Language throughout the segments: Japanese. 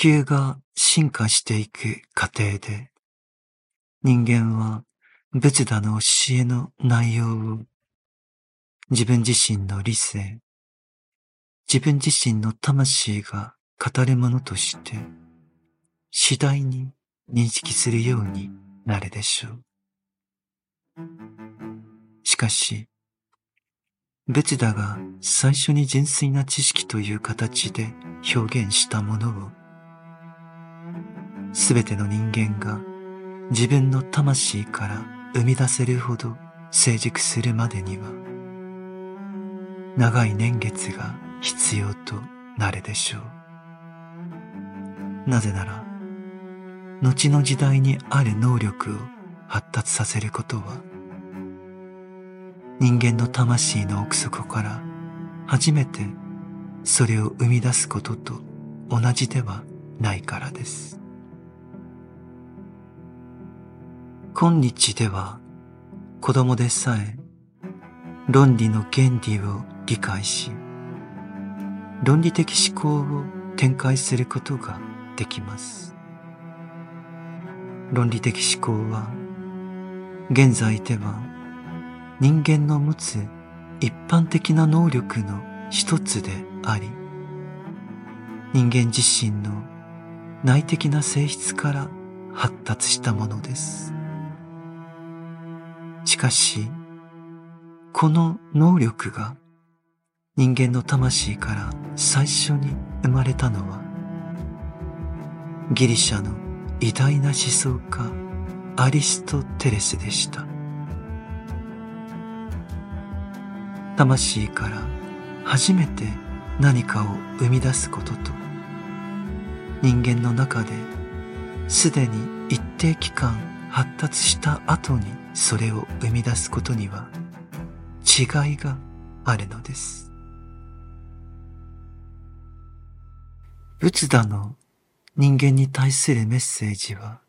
球が進化していく過程で、人間は仏陀の教えの内容を自分自身の理性、自分自身の魂が語るものとして次第に認識するようになるでしょう。しかし、仏陀が最初に純粋な知識という形で表現したものを、すべての人間が自分の魂から生み出せるほど成熟するまでには、長い年月が必要となるでしょう。なぜなら、後の時代にある能力を発達させることは、人間の魂の奥底から初めてそれを生み出すことと同じではないからです。今日では子供でさえ論理の原理を理解し論理的思考を展開することができます。論理的思考は現在では人間の持つ一般的な能力の一つであり、人間自身の内的な性質から発達したものです。しかし、この能力が人間の魂から最初に生まれたのは、ギリシャの偉大な思想家アリストテレスでした。魂から初めて何かを生み出すことと人間の中ですでに一定期間発達した後にそれを生み出すことには違いがあるのです。仏陀の人間に対するメッセージは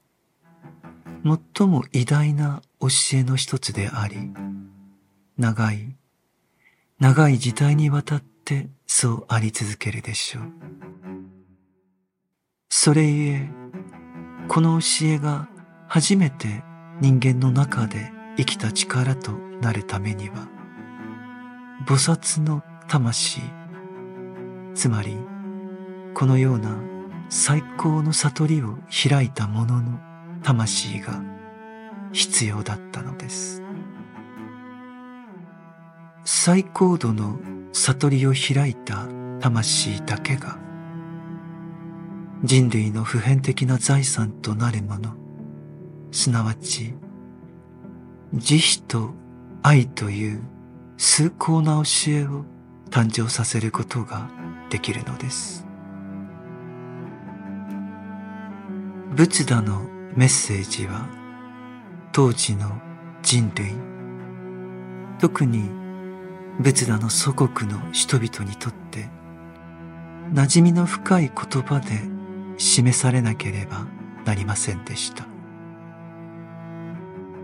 最も偉大な教えの一つであり長い長い時代にわたってそうあり続けるでしょう。それゆえ、この教えが初めて人間の中で生きた力となるためには、菩薩の魂、つまりこのような最高の悟りを開いた者の魂が必要だったのです。最高度の悟りを開いた魂だけが人類の普遍的な財産となるもの、すなわち慈悲と愛という崇高な教えを誕生させることができるのです。仏陀のメッセージは当時の人類、特に仏陀の祖国の人々にとって馴染みの深い言葉で示されなければなりませんでした。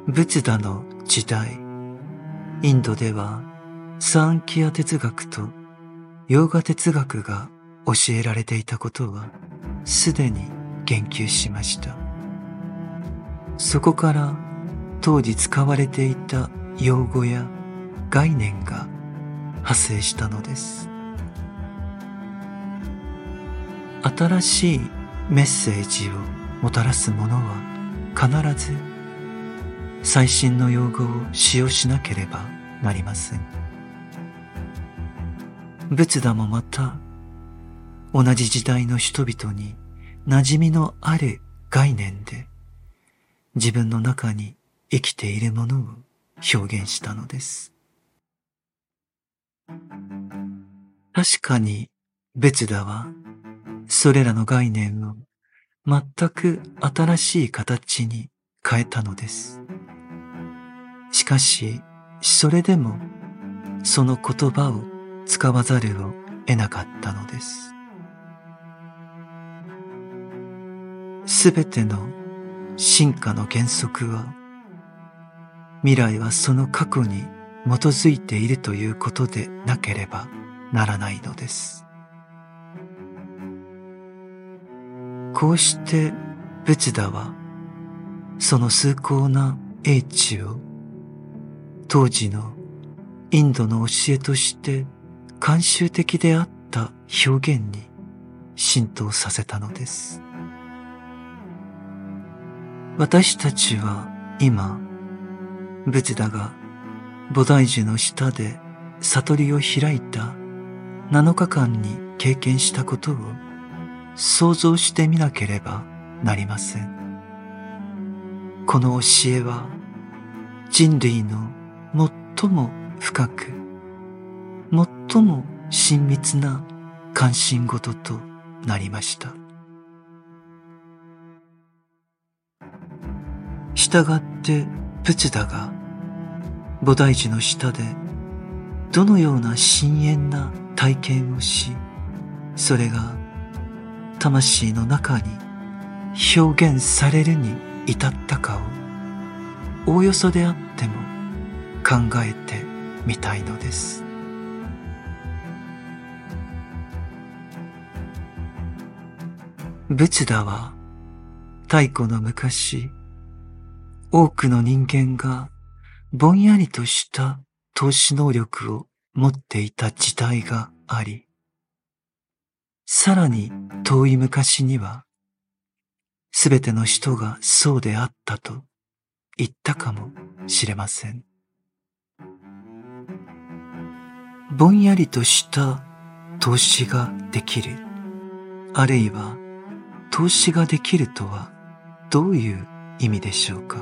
仏陀の時代、インドではサンキア哲学とヨーガ哲学が教えられていたことはすでに言及しました。そこから当時使われていた用語や概念が派生したのです新しいメッセージをもたらすものは必ず最新の用語を使用しなければなりません仏陀もまた同じ時代の人々に馴染みのある概念で自分の中に生きているものを表現したのです。確かに別だは、それらの概念を全く新しい形に変えたのです。しかし、それでもその言葉を使わざるを得なかったのです。すべての進化の原則は、未来はその過去に基づいているということでなければならないのです。こうして仏陀はその崇高な英知を当時のインドの教えとして慣習的であった表現に浸透させたのです。私たちは今、仏陀が菩提樹の下で悟りを開いた7日間に経験したことを想像してみなければなりません。この教えは人類の最も深く、最も親密な関心事となりました。従って仏陀が菩提樹の下でどのような深遠な体験をし、それが魂の中に表現されるに至ったかをおおよそであっても考えてみたいのです。仏陀は太古の昔、多くの人間がぼんやりとした投資能力を持っていた時代があり、さらに遠い昔には、すべての人がそうであったと言ったかもしれません。ぼんやりとした投資ができる、あるいは投資ができるとはどういう意味でしょうか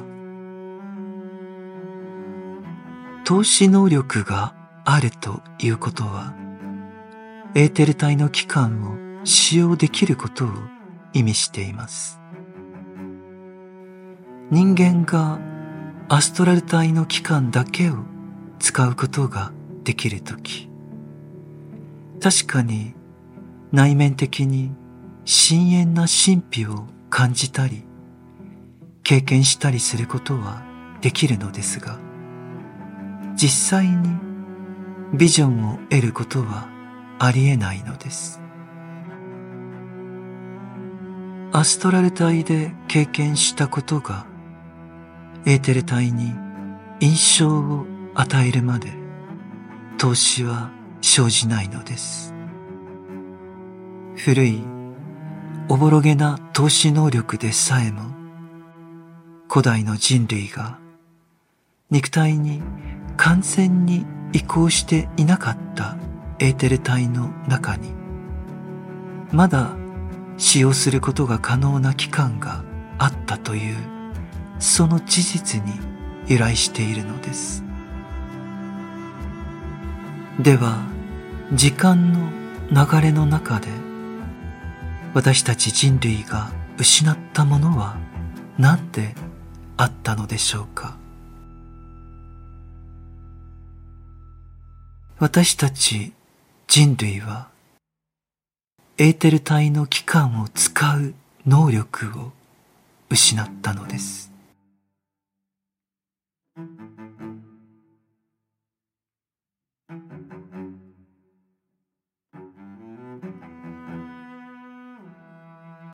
投資能力があるということは、エーテル体の器官を使用できることを意味しています。人間がアストラル体の器官だけを使うことができるとき、確かに内面的に深遠な神秘を感じたり、経験したりすることはできるのですが、実際にビジョンを得ることはありえないのです。アストラル体で経験したことがエーテル体に印象を与えるまで投資は生じないのです。古いおぼろげな投資能力でさえも、古代の人類が肉体に完全に移行していなかったエーテル体の中に、まだ使用することが可能な期間があったという、その事実に由来しているのです。では、時間の流れの中で、私たち人類が失ったものは何であったのでしょうか？私たち人類はエーテル体の器官を使う能力を失ったのです。thank you